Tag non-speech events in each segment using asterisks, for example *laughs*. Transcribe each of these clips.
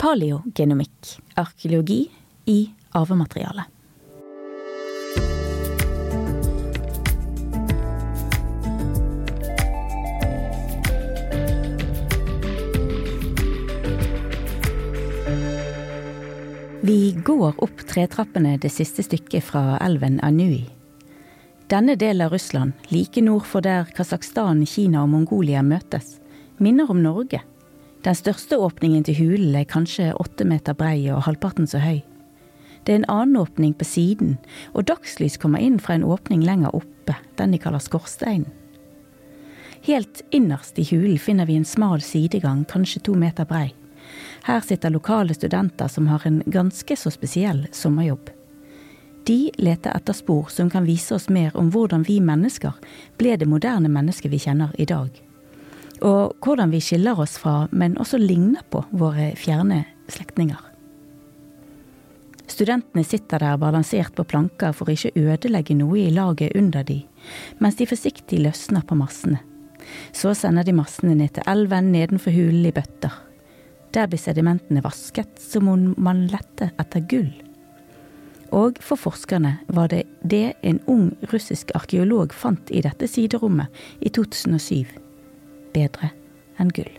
Paleogenomikk arkeologi i arvemateriale. Vi går opp tretrappene det siste stykket fra elven Anui. Denne delen av Russland, like nord for der Kasakhstan, Kina og Mongolia møtes, minner om Norge. Den største åpningen til hulen er kanskje åtte meter brei og halvparten så høy. Det er en annen åpning på siden, og dagslys kommer inn fra en åpning lenger oppe, den de kaller skorsteinen. Helt innerst i hulen finner vi en smal sidegang, kanskje to meter brei. Her sitter lokale studenter som har en ganske så spesiell sommerjobb. De leter etter spor som kan vise oss mer om hvordan vi mennesker ble det moderne mennesket vi kjenner i dag. Og hvordan vi skiller oss fra, men også ligner på, våre fjerne slektninger. Studentene sitter der balansert på planker for ikke å ødelegge noe i laget under de, mens de forsiktig løsner på massene. Så sender de massene ned til elven nedenfor hulen i bøtter. Der blir sedimentene vasket som om man lette etter gull. Og for forskerne var det det en ung russisk arkeolog fant i dette siderommet i 2007. Bedre enn gull.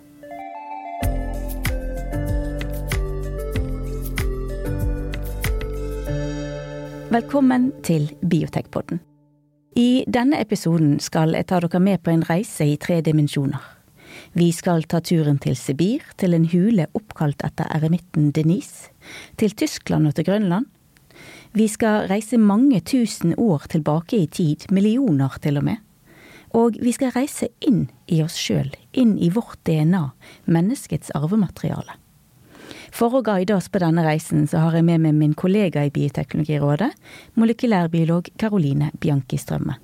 Velkommen til Biotekpodden. I denne episoden skal jeg ta dere med på en reise i tre dimensjoner. Vi skal ta turen til Sibir, til en hule oppkalt etter eremitten Denise, til Tyskland og til Grønland. Vi skal reise mange tusen år tilbake i tid, millioner til og med. Og vi skal reise inn i oss sjøl, inn i vårt DNA, menneskets arvemateriale. For å guide oss på denne reisen, så har jeg med meg min kollega i Bioteknologirådet, molekylærbiolog Karoline Bianchi Strømme.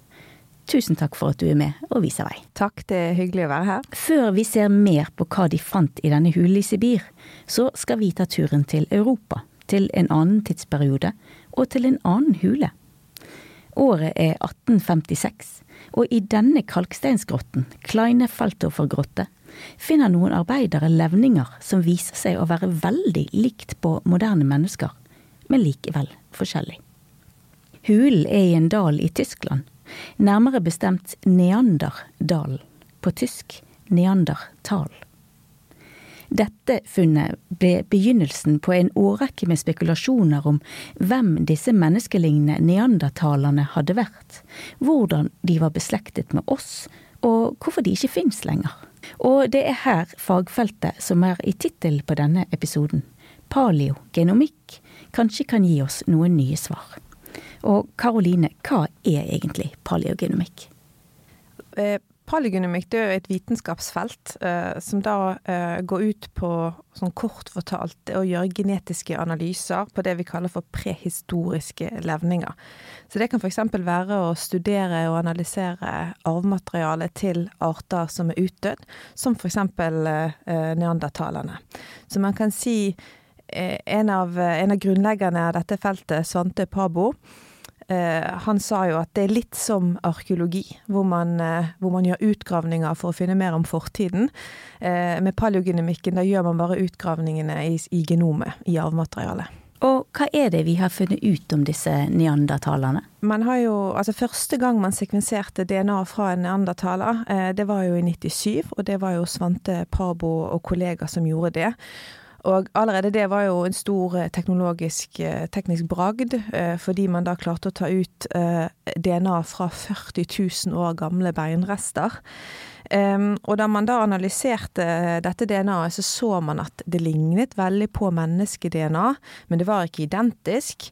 Tusen takk for at du er med og viser vei. Takk, det er hyggelig å være her. Før vi ser mer på hva de fant i denne hulen i Sibir, så skal vi ta turen til Europa. Til en annen tidsperiode, og til en annen hule. Året er 1856, og i denne kalksteinsgrotten, Kleine Felthofer-grotte, finner noen arbeidere levninger som viser seg å være veldig likt på moderne mennesker, men likevel forskjellig. Hulen er i en dal i Tyskland, nærmere bestemt Neanderdalen, på tysk Neandertal. Dette funnet ble begynnelsen på en årrekke med spekulasjoner om hvem disse menneskelignende neandertalerne hadde vært, hvordan de var beslektet med oss, og hvorfor de ikke fins lenger. Og det er her fagfeltet som er i tittelen på denne episoden, paleogenomikk, kanskje kan gi oss noen nye svar. Og Karoline, hva er egentlig paleogenomikk? Eh, paleogenomikk er et vitenskapsfelt eh, som da eh, går ut på, sånn kort fortalt, å gjøre genetiske analyser på det vi kaller for prehistoriske levninger. Så det kan f.eks. være å studere og analysere arvematerialet til arter som er utdødd, som f.eks. Eh, neandertalerne. Så man kan si eh, en av, en av grunnleggerne av dette feltet, Svante Pabo, han sa jo at det er litt som arkeologi, hvor man, eh, hvor man, gjør utgravninger for å finne mer om fortiden. Eh, med paleogenemikken da gjør man bare utgravningene i, i genomet, i arvematerialet. Og hva er det vi har funnet ut om disse neandertalerne? Man har jo, altså Første gang man sekvenserte DNA fra en neandertaler, det var jo i 97, og det var jo Svante Parbo og kollegaer som gjorde det. Og allerede det var jo en stor eh, teknologisk, eh, teknisk bragd, eh, fordi man da klarte å ta ut DNA fra 40 000 år gamle beinrester. og da man da analyserte dette DNA-et, så så man at det lignet veldig på menneske-DNA, men det var ikke identisk.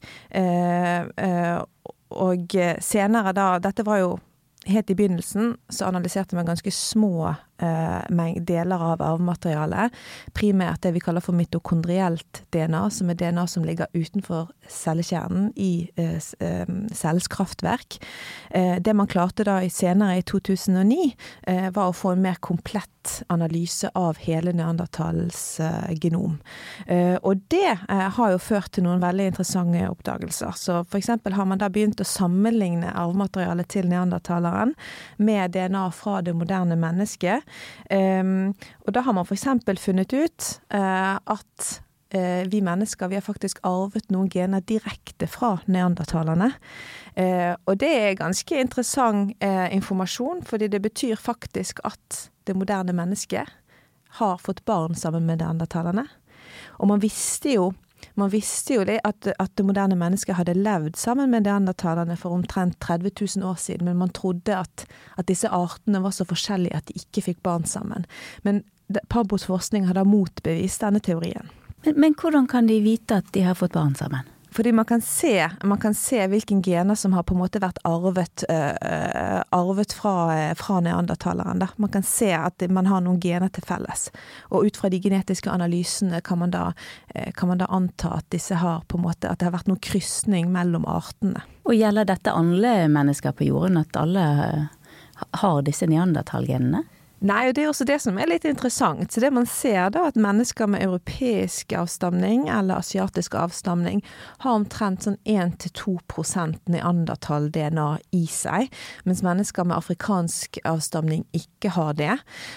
og senere da Dette var jo helt i begynnelsen, så analyserte man ganske små eh, deler av arvematerialet. Primært det vi kaller for mitokondrielt DNA, som er DNA som ligger utenfor cellekjernen i eh, eh, cellens kraftverk. Eh, det man klarte da senere, i 2009, eh, var å få en mer komplett analyse av hele neandertalens eh, genom. og det har jo ført til noen veldig interessante oppdagelser. Så eksempel har man da begynt å sammenligne arvematerialet til neandertaleren med DNA fra det moderne mennesket. Og da har man f.eks. funnet ut at eh, vi mennesker vi har faktisk arvet noen gener direkte fra neandertalerne. Eh, og det er ganske interessant eh, informasjon, fordi det betyr faktisk at det moderne mennesket har fått barn sammen med neandertalerne. Og man visste jo man visste jo det at, at, det moderne mennesket hadde levd sammen med neandertalerne for omtrent 30 000 år siden, men man trodde at, at disse artene var så forskjellige at de ikke fikk barn sammen. Men Pabos forskning har da motbevist denne teorien. Men, men, hvordan kan de vite at de har fått barn sammen? Fordi man kan se, man kan se hvilke gener som har på en måte vært arvet, uh, arvet fra, fra neandertaleren. Da. Man kan se at man har noen gener til felles. Og ut fra de genetiske analysene kan man da, kan man da anta at disse har på en måte, at det har vært noen krysning mellom artene. Og gjelder dette alle mennesker på jorden, at alle har disse neandertalgenene? Nei, og det er også det som er litt interessant. Så det man ser da, at mennesker med europeisk avstamning eller asiatisk avstamning har omtrent sånn 1-2% neandertal-DNA i seg, mens mennesker med afrikansk avstamning ikke har det.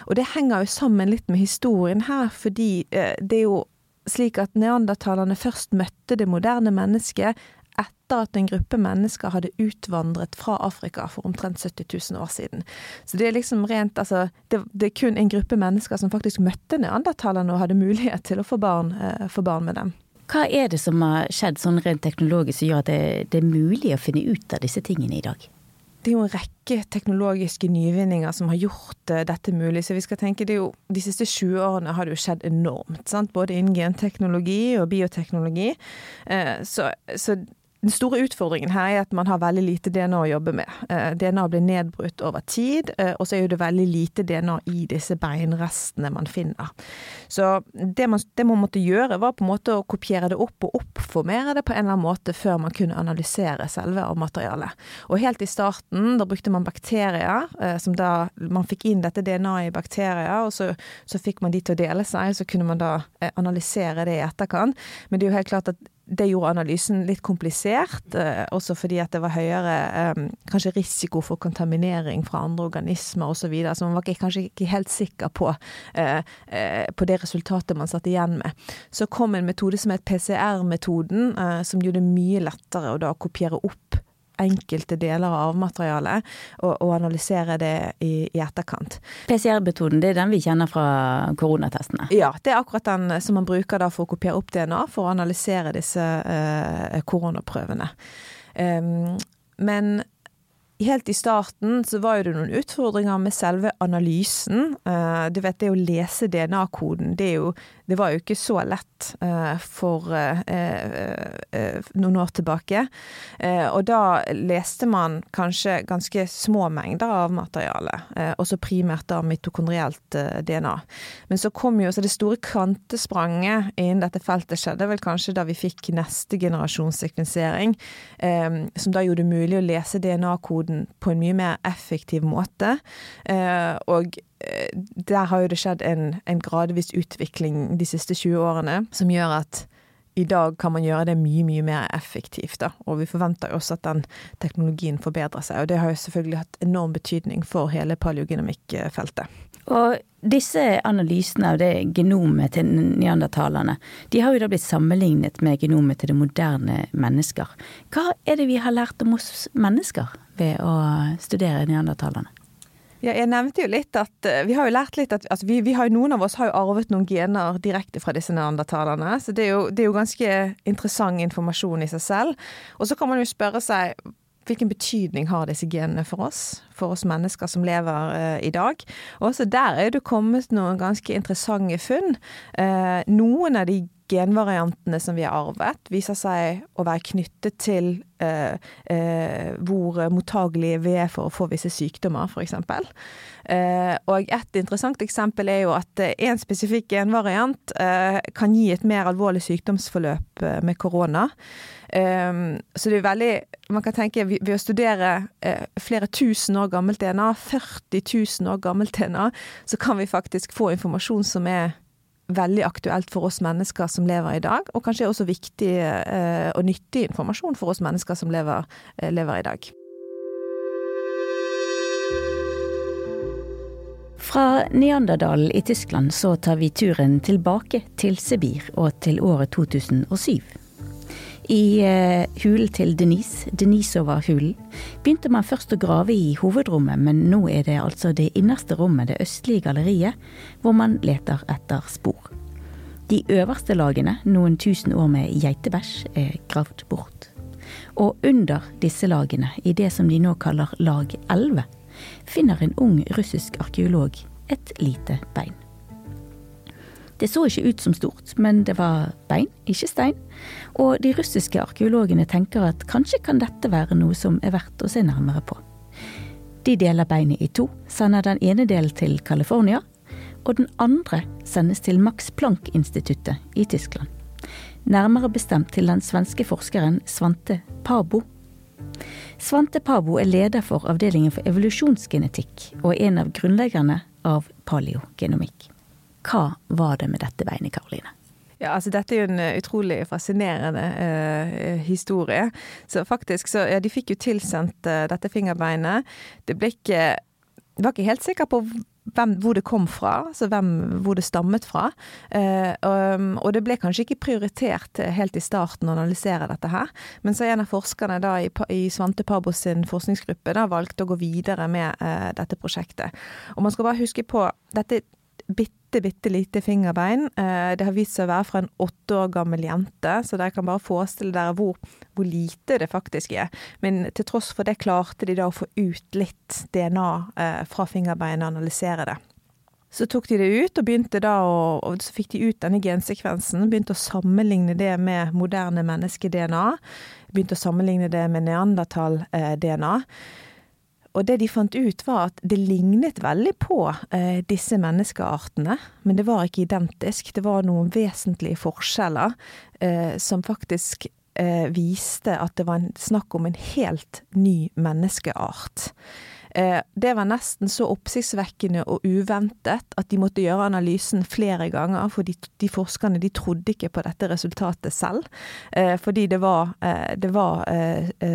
Og det henger jo sammen litt med historien her, fordi eh, det er jo slik at neandertalerne først møtte det moderne mennesket etter at en gruppe mennesker hadde utvandret fra Afrika for omtrent 70 000 år siden. Så det er liksom rent Altså, det, det er kun en gruppe mennesker som faktisk møtte neandertalerne og hadde mulighet til å få barn, eh, få barn med dem. Hva er det som har skjedd sånn rent teknologisk som gjør at det, det er mulig å finne ut av disse tingene i dag? det er jo en rekke teknologiske nyvinninger som har gjort uh, dette mulig. Så vi skal tenke det er jo, De siste 20 årene har det jo skjedd enormt. Sant? Både innen genteknologi og bioteknologi. Uh, så, så, den store utfordringen her er at man har veldig lite DNA å jobbe med. Eh, DNA blir nedbrutt over tid, eh, og så er det veldig lite DNA i disse beinrestene man finner. Så det man, det man, måtte gjøre, var på en måte å kopiere det opp og oppformere det på en eller annen måte før man kunne analysere selve materialet. Og helt i starten, da brukte man bakterier, eh, som da Man fikk inn dette DNA-et i bakterier, og så, så fikk man de til å dele seg, så kunne man da analysere det i etterkant. Men det er jo helt klart at det gjorde analysen litt komplisert, eh, også fordi at det var høyere eh, kanskje risiko for kontaminering fra andre organismer osv. Så, videre, så man var kanskje ikke helt sikker på, eh, på, det resultatet man satt igjen med. Så kom en metode som het PCR-metoden, som gjorde det mye lettere å da kopiere opp enkelte deler av materialet, og, og analysere det i, i etterkant. PCR-metoden det er den vi kjenner fra koronatestene? Ja, det er akkurat den som man bruker for å kopiere opp DNA for å analysere disse uh, koronaprøvene. Um, men helt i starten så var det noen utfordringer med selve analysen. Uh, du vet, det å lese DNA-koden, det, det, var jo ikke så lett uh, for uh, noen år tilbake. og da leste man kanskje ganske små mengder av materialet, også primært av mitokondrielt DNA. Men så kom jo så det store kvantespranget innen dette feltet skjedde vel kanskje da vi fikk neste generasjons sekvensering, som da gjorde det mulig å lese DNA-koden koden på en mye mer effektiv måte. Eh, og eh, der har jo det skjedd en, en gradvis utvikling de siste 20 årene som gjør at i dag kan man gjøre det mye, mye mer effektivt. Da. Og vi forventer jo også at den teknologien forbedrer seg. Og det har jo selvfølgelig hatt enorm betydning for hele paleogenomikkfeltet. Og disse analysene av det genomet til neandertalerne, de har jo da blitt sammenlignet med genomet til det moderne mennesker. Hva er det vi har lært om oss mennesker ved å studere neandertalerne? Ja, jeg nevnte jo litt at eh, vi har jo lært litt at altså vi, vi har, noen av oss har jo arvet noen gener direkte fra disse neandertalerne. Så det er, jo, det er jo ganske interessant informasjon i seg selv. Og så kan man jo spørre seg hvilken betydning har disse genene for oss, for oss mennesker som lever uh, i dag? Også der er det kommet noen ganske interessante funn. Uh, noen av de genvariantene som vi har arvet, viser seg å være knyttet til uh, hvor mottagelige vi er for å få visse sykdommer, f.eks. Eh, og et interessant eksempel er jo at en spesifikk genvariant kan gi et mer alvorlig sykdomsforløp med korona. Um, så det er veldig Man kan tenke ved å studere uh, flere tusen år gammelt DNA, 40 000 år gammelt DNA, så kan vi faktisk få informasjon som er veldig aktuelt for oss mennesker som lever i dag, og kanskje også viktig uh, og nyttig informasjon for oss mennesker som lever, uh, lever i dag. Fra Neanderdalen i Tyskland så tar vi turen tilbake til Sibir og til året 2007. I uh, hulen til Denise, Denisova-hulen, begynte man først å grave i hovedrommet, men nå er det altså det innerste rommet, det østlige galleriet, hvor man leter etter spor. De øverste lagene, noen tusen år med geitebæsj, er gravd bort. Og under disse lagene, i det som de nå kaller lag 11, finner en ung russisk arkeolog et lite bein. Det så ikke ut som stort, men det var bein, ikke stein. Og de russiske arkeologene tenker at kanskje kan dette være noe som er verdt å se nærmere på. De deler beinet i to, sender den ene delen til California, og den andre sendes til Max Planck-instituttet i Tyskland. Nærmere bestemt til den svenske forskeren Svante Pabo Svante Pabo er leder for avdelingen for evolusjonsgenetikk og en av grunnleggerne av paleogenomikk. Hva var det med dette beinet, Karoline? Ja, altså Dette er jo en eh, utrolig fascinerende eh, historie. Så faktisk, så ja, De fikk jo tilsendt eh, dette fingerbeinet. Det ble ikke Jeg var ikke helt sikker på hvem, hvor det kom fra, altså hvem, hvor det stammet fra. Eh, og, og, det ble kanskje ikke prioritert helt i starten å analysere dette her. Men så er en av forskerne da i, i Svante Pabos sin forskningsgruppe da valgte å gå videre med eh, dette prosjektet. Og man skal bare huske på dette bitte, bitte lite fingerbein. Eh, det har vist seg å være fra en åtte år gammel jente, så dere kan bare forestille dere hvor, hvor, lite det faktisk er. Men til tross for det klarte de da å få ut litt DNA eh, fra fingerbeinet og analysere det. Så tok de det ut, og da å, og så fikk de ut denne gensekvensen. Begynte å sammenligne det med moderne menneske-DNA. Begynte å sammenligne det med neandertal-DNA. Eh, og det de fant ut, var at det lignet veldig på eh, disse menneskeartene, men det var ikke identisk. Det var noen vesentlige forskjeller eh, som faktisk eh, viste at det var en, snakk om en helt ny menneskeart. Eh, det var nesten så oppsiktsvekkende og uventet at de måtte gjøre analysen flere ganger, for de, de forskerne de trodde ikke på dette resultatet selv. Eh, fordi det var, eh, det var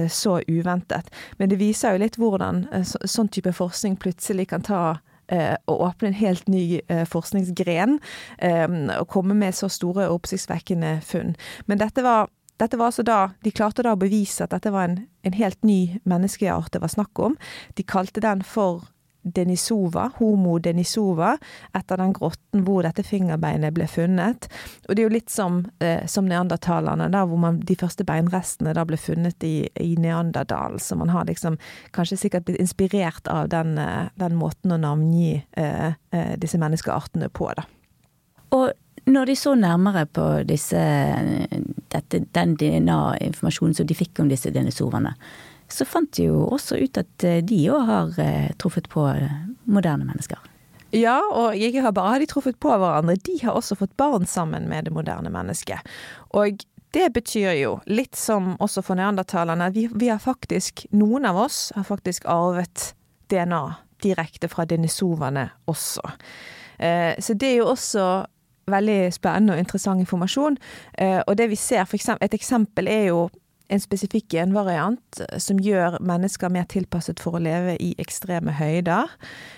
så uventet. Men det viser jo litt hvordan sånn type forskning plutselig kan ta å åpne en helt ny forskningsgren og komme med så store oppsiktsvekkende funn. Men dette var dette var altså da, De klarte da å bevise at dette var en, en helt ny menneskeart det var snakk om. De kalte den for Denisova, Homo denisova, etter den grotten hvor dette fingerbeinet ble funnet. Og det er jo litt som, eh, som neandertalerne, da, hvor man, de første beinrestene da ble funnet i, i Neanderdal. Så man har liksom kanskje sikkert blitt inspirert av den, eh, den måten å navngi eh, eh, disse menneskeartene på, da. Og når de så nærmere på disse, dette, den DNA-informasjonen som de fikk om disse dinosaurene, så fant de jo også ut at eh, de òg har eh, truffet på moderne mennesker. Ja, og ikke bare har de truffet på hverandre, de har også fått barn sammen med det moderne mennesket. Og det betyr jo, litt som også for neandertalerne, at vi, vi har faktisk, noen av oss har faktisk arvet DNA direkte fra dinosaurene også. Eh, så det er jo også veldig spennende og interessant informasjon. Eh, og det vi ser, for eksempel, et eksempel er jo en spesifikk genvariant eh, som gjør mennesker mer tilpasset for å leve i ekstreme høyder.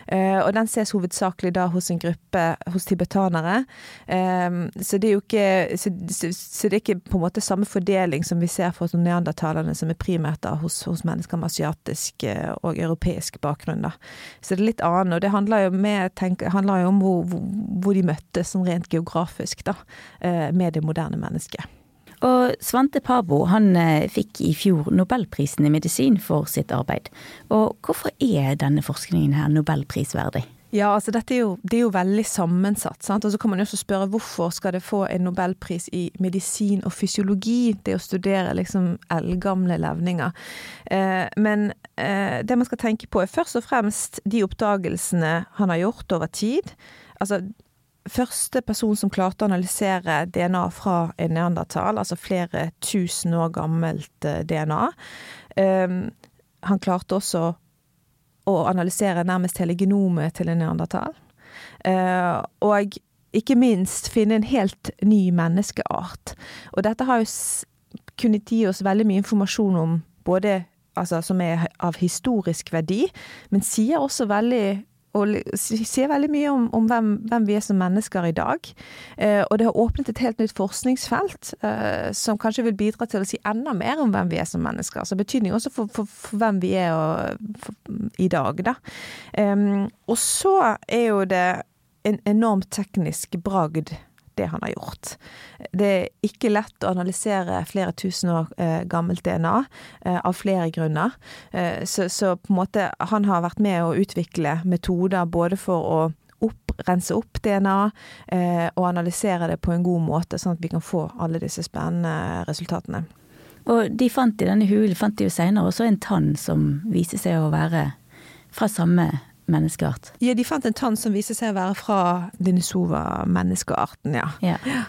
Eh, og den ses hovedsakelig da hos en gruppe hos tibetanere. Så det er jo ikke, så, det er ikke på en måte samme fordeling som vi ser for neandertalerne, som er primært hos, hos, mennesker med asiatisk og europeisk bakgrunn. da. Så det er litt annet. Og det handler jo, med, tenk, handler jo om hvor, hvor de møttes sånn rent geografisk da, med det moderne mennesket. Og Svante Pabo han eh, fikk i fjor nobelprisen i medisin for sitt arbeid. Og hvorfor er denne forskningen her nobelprisverdig? Ja, altså dette er jo, det er jo veldig sammensatt. sant? Og så kan man jo også spørre hvorfor skal det få en nobelpris i medisin og fysiologi, det å studere liksom eldgamle levninger. Eh, men eh, det man skal tenke på er først og fremst de oppdagelsene han har gjort over tid. Altså første person som klarte å analysere DNA fra en neandertal, altså flere tusen år gammelt eh, DNA. Um, han klarte også å analysere nærmest hele genomet til en neandertal. Uh, og ikke minst finne en helt ny menneskeart. Og dette har jo kunnet gi oss veldig mye informasjon om både altså, som er av historisk verdi, men sier også veldig og sier veldig mye om, om hvem, hvem, vi er som mennesker i dag. Eh, og det har åpnet et helt nytt forskningsfelt eh, som kanskje vil bidra til å si enda mer om hvem vi er som mennesker. Altså betydning også for, for, for hvem vi er og, for, i dag, da. Eh, og så er jo det en enormt teknisk bragd det han har gjort. Det er ikke lett å analysere flere tusen år eh, gammelt DNA, eh, av flere grunner. Eh, så, så, på en måte, han har vært med å utvikle metoder både for å opp, rense opp DNA og analysere det på en god måte, sånn at vi kan få alle disse spennende resultatene. Og de fant i denne hulen fant de jo senere også en tann som viser seg å være fra samme menneskeart? Ja, de fant en tann som viste seg å være fra Denisova-menneskearten, ja. ja.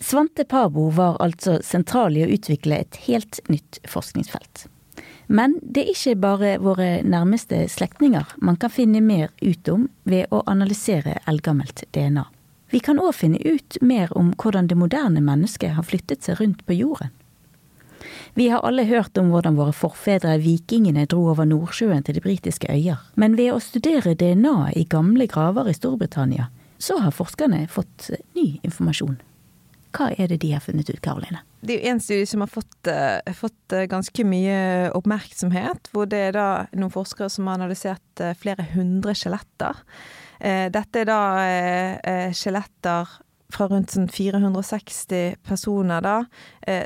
Svante Pabo var altså sentral i å utvikle et helt nytt forskningsfelt. Men det er ikke bare våre nærmeste slektninger man kan finne mer ut om ved å analysere eldgammelt DNA. Vi kan òg finne ut mer om hvordan det moderne mennesket har flyttet seg rundt på jorden. Vi har alle hørt om hvordan våre forfedre vikingene dro over Nordsjøen til de britiske øyer. Men ved å studere DNA i gamle graver i Storbritannia, så har forskerne fått ny informasjon. Hva er det de har funnet ut, Karoline? Det er jo en studie som har fått, uh, fått uh, ganske mye oppmerksomhet. Hvor det er da noen forskere som har analysert flere hundre skjeletter. dette er da skjeletter fra rundt sånn 460 personer, da,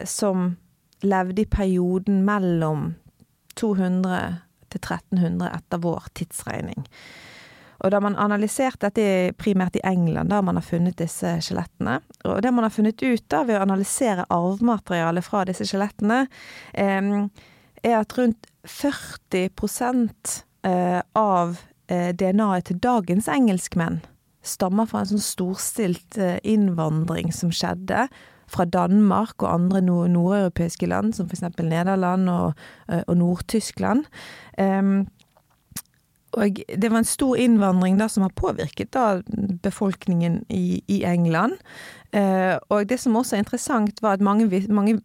som levde i perioden mellom 200 til 1300 etter vår tidsregning. Og da man analyserte dette primært i England, da man har funnet disse skjelettene Og det man har funnet ut da ved å analysere arvematerialet fra disse skjelettene, er at rundt 40 eh, av eh, DNA-et til dagens engelskmenn stammer fra en sånn storstilt eh, innvandring som skjedde fra Danmark og andre nordeuropeiske land, som f.eks. Nederland og, eh, og Nord-Tyskland. Um, og det var en stor innvandring da som har påvirket da befolkningen i, i England. Uh, og det som også er interessant, var at mange, mange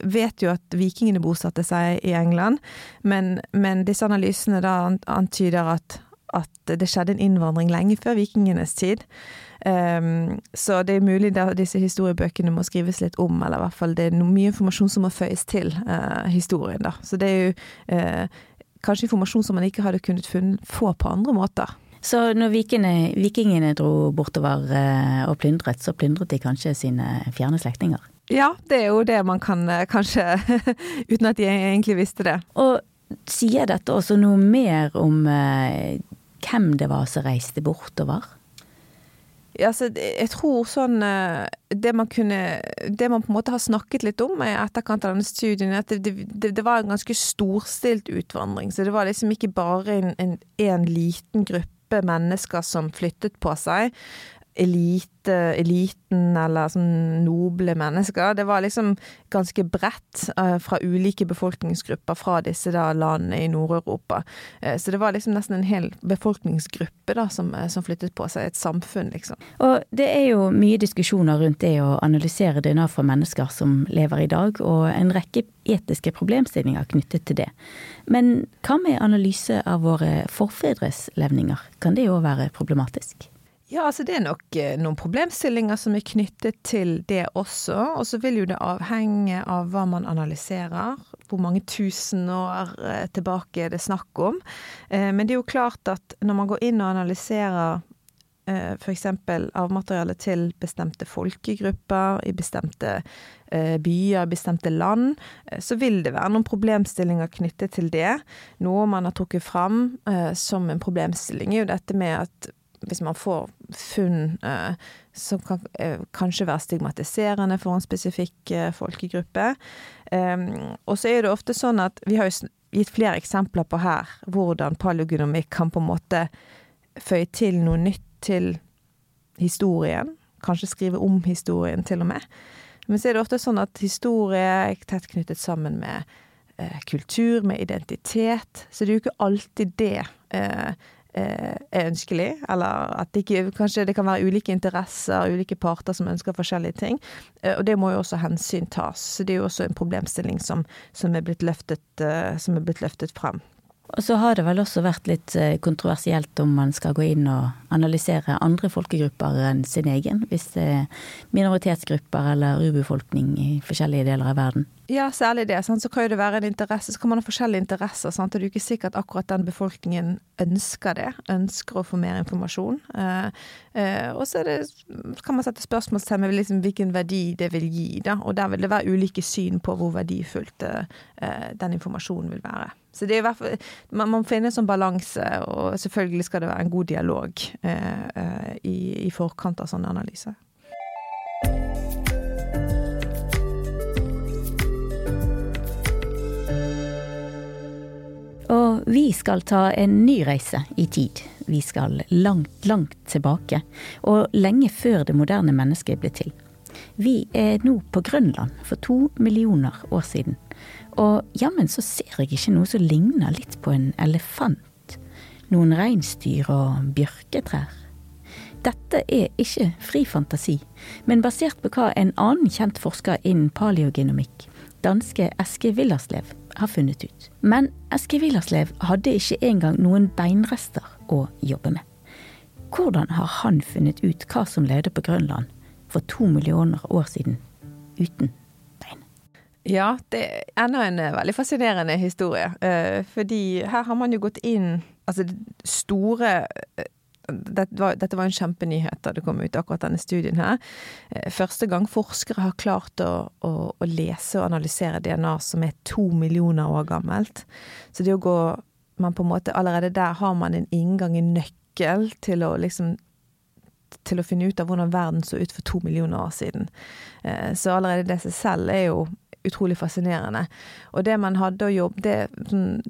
vet jo at vikingene bosatte seg i England, men, men disse analysene da antyder at, at det skjedde en innvandring lenge før vikingenes tid. Um, så det er mulig at disse historiebøkene må skrives litt om, eller i hvert fall det er mye informasjon som må føyes til uh, historien, da. Så det er jo uh, kanskje informasjon som man ikke hadde kunnet funnet, få på andre måter. Så når vikingene, vikingene dro bortover uh, og plyndret, så plyndret de kanskje sine fjerne slektninger? Ja, det er jo det man kan kanskje *laughs* Uten at de egentlig visste det. Og sier dette også noe mer om hvem det var som reiste bortover? Altså, jeg tror sånn eh, Det man kunne Det man på en måte har snakket litt om i etterkant av denne studien, at det, det, det, var en ganske storstilt utvandring. Så det var liksom ikke bare en, en, en liten gruppe mennesker som flyttet på seg elite, eliten eller sånn noble mennesker. Det var liksom ganske bredt uh, fra ulike befolkningsgrupper fra disse da landene i Nord-Europa. Uh, så det var liksom nesten en hel befolkningsgruppe da som, uh, som, flyttet på seg, et samfunn, liksom. Og det er jo mye diskusjoner rundt det å analysere DNA fra mennesker som lever i dag, og en rekke etiske problemstillinger knyttet til det. Men hva med analyse av våre forfedres levninger? Kan det òg være problematisk? Ja, altså det er nok eh, noen problemstillinger som er knyttet til det også. Og så vil jo det avhenge av hva man analyserer. Hvor mange tusen år tilbake tilbake er det snakk om. Eh, men det er jo klart at når man går inn og analyserer f.eks. avmateriale til bestemte folkegrupper i bestemte byer, bestemte land, så vil det være noen problemstillinger knyttet til det. Noe man har trukket fram som en problemstilling, er jo dette med at hvis man får funn eh, som kan eh, kanskje være stigmatiserende for en spesifikk eh, folkegruppe. Um, og så er det ofte sånn at vi har jo gitt flere eksempler på her hvordan paleogenomikk kan på en måte føye til noe nytt til historien. Kanskje skrive om historien, til og med. Men så er det ofte sånn at historie er tett knyttet sammen med eh, kultur, med identitet. Så det er jo ikke alltid det Eh, er ønskelig, eller at det ikke, kanskje det kan være ulike interesser, ulike parter som ønsker forskjellige ting. Eh, og det må jo også hensyn tas. Så det er jo også en problemstilling som, som, er, blitt løftet, eh, som er blitt løftet frem. Og så har det vel også vært litt eh, kontroversielt om man skal gå inn og analysere andre folkegrupper enn sin egen, hvis det er minoritetsgrupper eller urbefolkning i forskjellige deler av verden. Ja, særlig det. Sant? Så kan det være en interesse, så kan man ha forskjellige interesser. Sant? Det er jo ikke sikkert at akkurat den befolkningen ønsker det, ønsker å få mer informasjon. Eh, eh, og så kan man sette spørsmålstegn ved liksom hvilken verdi det vil gi, da. Og der vil det være ulike syn på hvor verdifullt eh, den informasjonen vil være. Så det er i hvert fall, man må finne en sånn balanse, og selvfølgelig skal det være en god dialog eh, eh, i, i, forkant av sånne analyser. Og vi skal ta en ny reise i tid. Vi skal langt, langt tilbake, og lenge før det moderne mennesket ble til. Vi er nå på Grønland for to millioner år siden. Og jammen så ser jeg ikke noe som ligner litt på en elefant. Noen reinsdyr og bjørketrær. Dette er ikke fri fantasi, men basert på hva en annen kjent forsker innen paleogenomikk, danske Eske Villerslev, har funnet ut. Men Eske Villerslev hadde ikke engang noen beinrester å jobbe med. Hvordan har han funnet ut hva som levde på Grønland for to millioner år siden uten ja, det er enda en eh, veldig fascinerende historie. Eh, fordi her har man jo gått inn Altså, store eh, dette var, dette var en kjempenyhet da det kom ut, akkurat denne studien her. Første gang forskere har klart å, å, å, lese og analysere DNA som er to millioner år gammelt. Så det å gå man på en måte, Allerede der har man en inngang, en nøkkel, til å liksom til å finne ut av hvordan verden så ut for to millioner år siden. Så allerede det seg selv er jo utrolig fascinerende. Og det man hadde å jobbe det, sånn,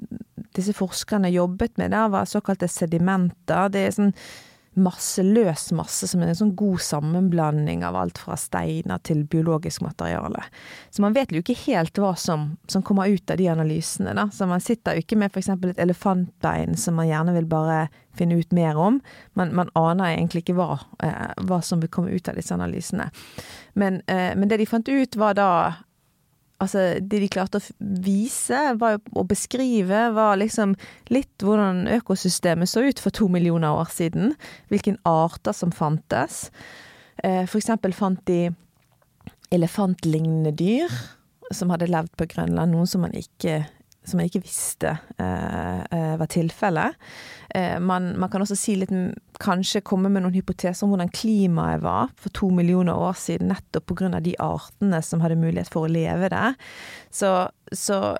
Disse forskerne jobbet med der, var såkalte sedimenter. Det er sånn masse, løs masse, som er en sånn god sammenblanding av alt fra steiner til biologisk materiale. Så man vet jo ikke helt hva som, som kommer ut av de analysene. Da. Så man sitter jo ikke med f.eks. et elefantbein som man gjerne vil bare finne ut mer om. Man, man aner egentlig ikke hva, eh, hva, som vil komme ut av disse analysene. Men, eh, men det de fant ut, var da Altså, det de klarte å vise var, og beskrive, var liksom litt hvordan økosystemet så ut for to millioner år siden. Hvilke arter som fantes. Eh, for eksempel fant de elefantlignende dyr som hadde levd på Grønland, noen som man ikke som jeg ikke visste eh, eh, var tilfellet. Eh, man, man, kan også si litt Kanskje komme med noen hypoteser om hvordan klimaet var for to millioner år siden, nettopp pga. de artene som hadde mulighet for å leve der. Så, så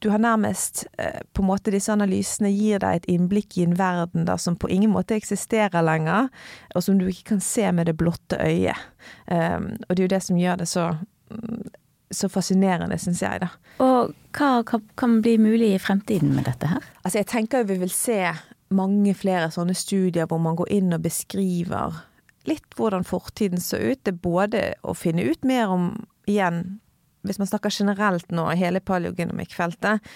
du har nærmest eh, på en måte Disse analysene gir deg et innblikk i en verden da, som på ingen måte eksisterer lenger, og som du ikke kan se med det blotte øyet. Um, og det er jo det som gjør det så så fascinerende, syns jeg, da. Og hva kan bli mulig i fremtiden med dette her? Altså, jeg tenker vi vil se mange flere sånne studier hvor man går inn og beskriver litt hvordan fortiden så ut. Det er både å finne ut mer om, igjen, hvis man snakker generelt nå, hele paleogenomikkfeltet.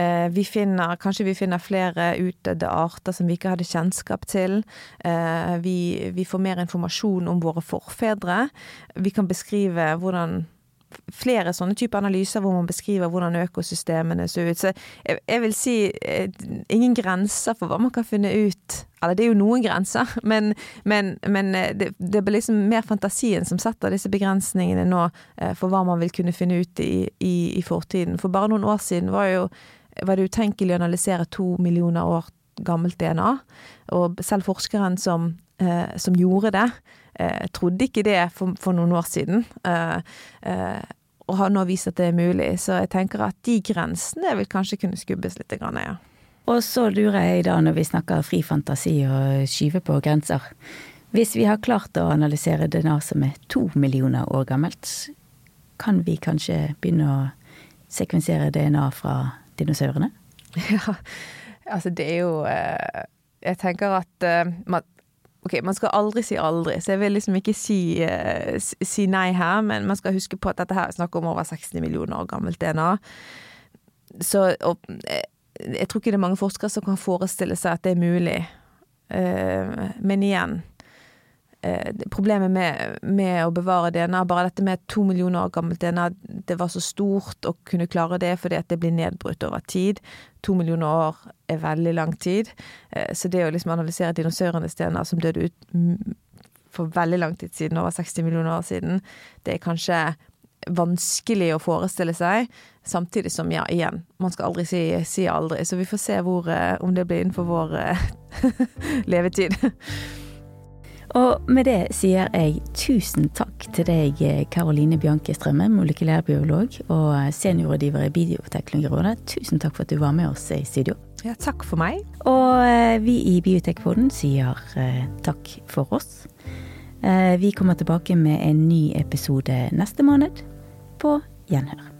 Eh, vi finner, kanskje vi finner flere utdødde arter som vi ikke hadde kjennskap til. Eh, vi, vi, får mer informasjon om våre forfedre. Vi kan beskrive hvordan flere sånne type analyser hvor man beskriver hvordan økosystemene ser ut. Så jeg, jeg, vil si eh, ingen grenser for hva man kan finne ut. Eller det er jo noen grenser, *laughs* men, men, men eh, det, det blir liksom mer fantasien som setter disse begrensningene nå eh, for hva man vil kunne finne ut i, i, i fortiden. For bare noen år siden var, jo, var det utenkelig å analysere to millioner år gammelt DNA. Og selv forskeren som, som gjorde det, eh, trodde ikke det for, for, noen år siden. Eh, eh, og har nå vist at det er mulig. Så jeg tenker at de grensene vil kanskje kunne skubbes litt ned. Og så lurer jeg da, når vi snakker fri fantasi og skyve på grenser. Hvis vi har klart å analysere DNA som er to millioner år gammelt, kan vi kanskje begynne å sekvensere DNA fra dinosaurene? *laughs* Ja, altså det er jo Jeg tenker at Ok, man skal aldri si aldri, så jeg vil liksom ikke si, uh, si nei her, men man skal huske på at dette her er snakk om over 60 millioner år gammelt DNA. Så og, eh, jeg tror ikke det er mange forskere som kan forestille seg at det er mulig. Uh, men igjen problemet med, med, å bevare DNA, bare dette med to millioner år gammelt DNA, det var så stort å kunne klare det fordi at det blir nedbrutt over tid. To millioner år er veldig lang tid. Eh, så det å liksom analysere dinosaurenes DNA som døde ut for veldig lang tid siden, over 60 millioner år siden, det er kanskje vanskelig å forestille seg. Samtidig som, ja, igjen, man skal aldri si, si aldri. Så vi får se hvor, eh, om det blir innenfor vår *laughs* levetid. Og med det sier jeg tusen takk til deg, Karoline Bjanke Strømme, molekylærbiolog og seniorrådgiver i Bioteknologirådet. Tusen takk for at du var med oss i studio. Ja, takk for meg. Og eh, vi i Biotekpoden sier eh, takk for oss. Eh, vi kommer tilbake med en ny episode neste måned. På gjenhør.